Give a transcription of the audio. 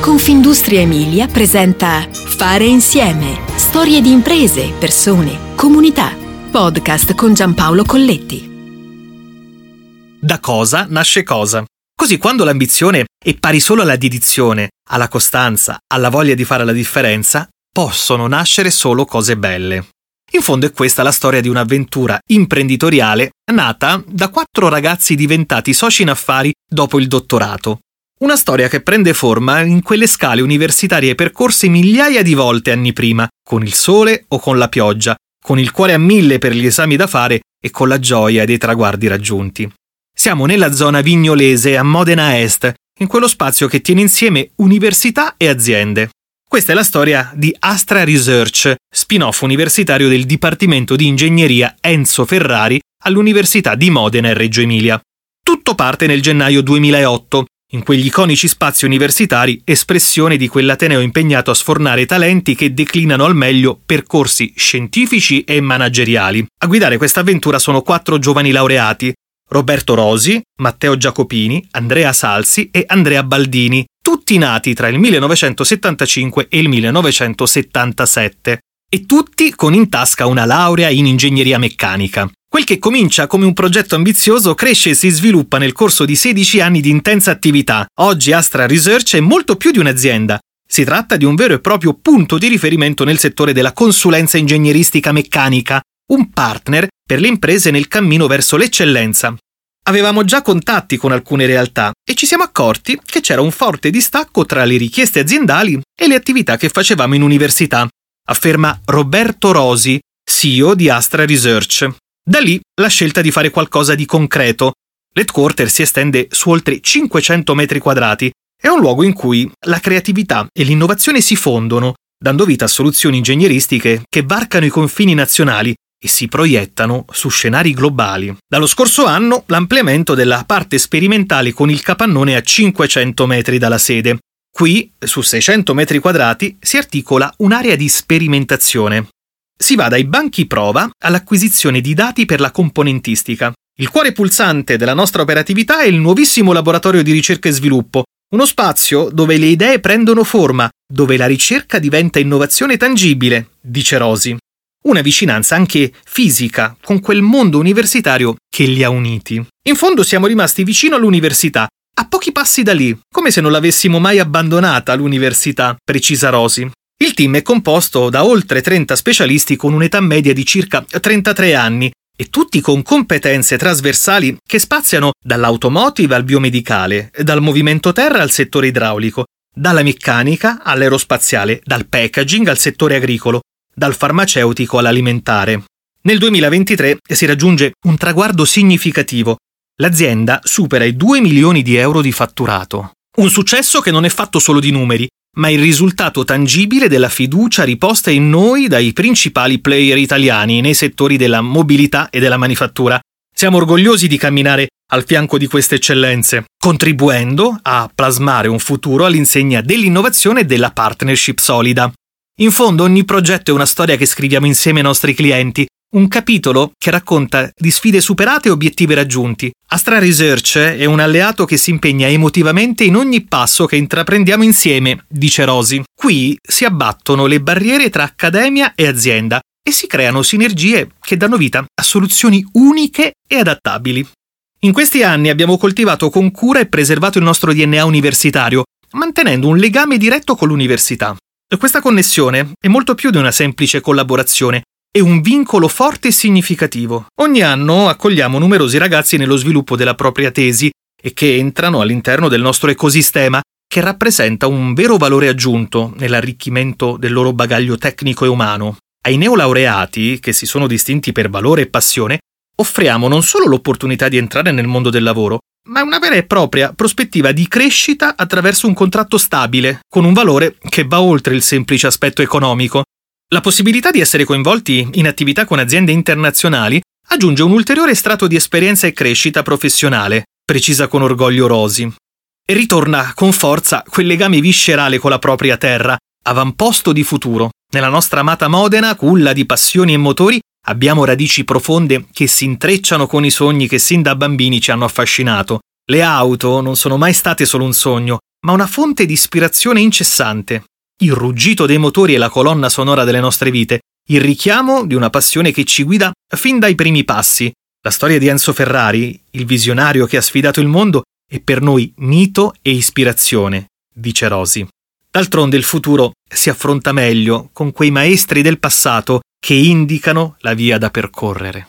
Confindustria Emilia presenta Fare insieme. Storie di imprese, persone, comunità. Podcast con Giampaolo Colletti. Da cosa nasce cosa. Così quando l'ambizione è pari solo alla dedizione, alla costanza, alla voglia di fare la differenza, possono nascere solo cose belle. In fondo è questa la storia di un'avventura imprenditoriale nata da quattro ragazzi diventati soci in affari dopo il dottorato. Una storia che prende forma in quelle scale universitarie percorse migliaia di volte anni prima, con il sole o con la pioggia, con il cuore a mille per gli esami da fare e con la gioia dei traguardi raggiunti. Siamo nella zona vignolese a Modena Est, in quello spazio che tiene insieme università e aziende. Questa è la storia di Astra Research, spin-off universitario del Dipartimento di Ingegneria Enzo Ferrari all'Università di Modena e Reggio Emilia. Tutto parte nel gennaio 2008, in quegli iconici spazi universitari, espressione di quell'Ateneo impegnato a sfornare talenti che declinano al meglio percorsi scientifici e manageriali. A guidare questa avventura sono quattro giovani laureati, Roberto Rosi, Matteo Giacopini, Andrea Salsi e Andrea Baldini, tutti nati tra il 1975 e il 1977, e tutti con in tasca una laurea in ingegneria meccanica. Quel che comincia come un progetto ambizioso cresce e si sviluppa nel corso di 16 anni di intensa attività. Oggi Astra Research è molto più di un'azienda. Si tratta di un vero e proprio punto di riferimento nel settore della consulenza ingegneristica meccanica, un partner per le imprese nel cammino verso l'eccellenza. Avevamo già contatti con alcune realtà e ci siamo accorti che c'era un forte distacco tra le richieste aziendali e le attività che facevamo in università, afferma Roberto Rosi, CEO di Astra Research. Da lì la scelta di fare qualcosa di concreto. L'headquarter si estende su oltre 500 metri quadrati. È un luogo in cui la creatività e l'innovazione si fondono, dando vita a soluzioni ingegneristiche che varcano i confini nazionali e si proiettano su scenari globali. Dallo scorso anno l'ampliamento della parte sperimentale con il capannone a 500 metri dalla sede. Qui, su 600 metri quadrati, si articola un'area di sperimentazione. Si va dai banchi prova all'acquisizione di dati per la componentistica. Il cuore pulsante della nostra operatività è il nuovissimo laboratorio di ricerca e sviluppo, uno spazio dove le idee prendono forma, dove la ricerca diventa innovazione tangibile, dice Rosi una vicinanza anche fisica con quel mondo universitario che li ha uniti. In fondo siamo rimasti vicino all'università, a pochi passi da lì, come se non l'avessimo mai abbandonata l'università, precisa Rosi. Il team è composto da oltre 30 specialisti con un'età media di circa 33 anni e tutti con competenze trasversali che spaziano dall'automotive al biomedicale, dal movimento terra al settore idraulico, dalla meccanica all'aerospaziale, dal packaging al settore agricolo, dal farmaceutico all'alimentare. Nel 2023 si raggiunge un traguardo significativo. L'azienda supera i 2 milioni di euro di fatturato. Un successo che non è fatto solo di numeri, ma il risultato tangibile della fiducia riposta in noi dai principali player italiani nei settori della mobilità e della manifattura. Siamo orgogliosi di camminare al fianco di queste eccellenze, contribuendo a plasmare un futuro all'insegna dell'innovazione e della partnership solida. In fondo ogni progetto è una storia che scriviamo insieme ai nostri clienti, un capitolo che racconta di sfide superate e obiettivi raggiunti. Astra Research è un alleato che si impegna emotivamente in ogni passo che intraprendiamo insieme, dice Rosi. Qui si abbattono le barriere tra accademia e azienda e si creano sinergie che danno vita a soluzioni uniche e adattabili. In questi anni abbiamo coltivato con cura e preservato il nostro DNA universitario, mantenendo un legame diretto con l'università. Questa connessione è molto più di una semplice collaborazione, è un vincolo forte e significativo. Ogni anno accogliamo numerosi ragazzi nello sviluppo della propria tesi e che entrano all'interno del nostro ecosistema che rappresenta un vero valore aggiunto nell'arricchimento del loro bagaglio tecnico e umano. Ai neolaureati, che si sono distinti per valore e passione, offriamo non solo l'opportunità di entrare nel mondo del lavoro, ma una vera e propria prospettiva di crescita attraverso un contratto stabile, con un valore che va oltre il semplice aspetto economico. La possibilità di essere coinvolti in attività con aziende internazionali aggiunge un ulteriore strato di esperienza e crescita professionale, precisa con orgoglio Rosi. E ritorna con forza quel legame viscerale con la propria terra, avamposto di futuro. Nella nostra amata Modena, culla di passioni e motori, Abbiamo radici profonde che si intrecciano con i sogni che sin da bambini ci hanno affascinato. Le auto non sono mai state solo un sogno, ma una fonte di ispirazione incessante. Il ruggito dei motori è la colonna sonora delle nostre vite, il richiamo di una passione che ci guida fin dai primi passi. La storia di Enzo Ferrari, il visionario che ha sfidato il mondo, è per noi mito e ispirazione, dice Rosi. D'altronde il futuro si affronta meglio con quei maestri del passato che indicano la via da percorrere.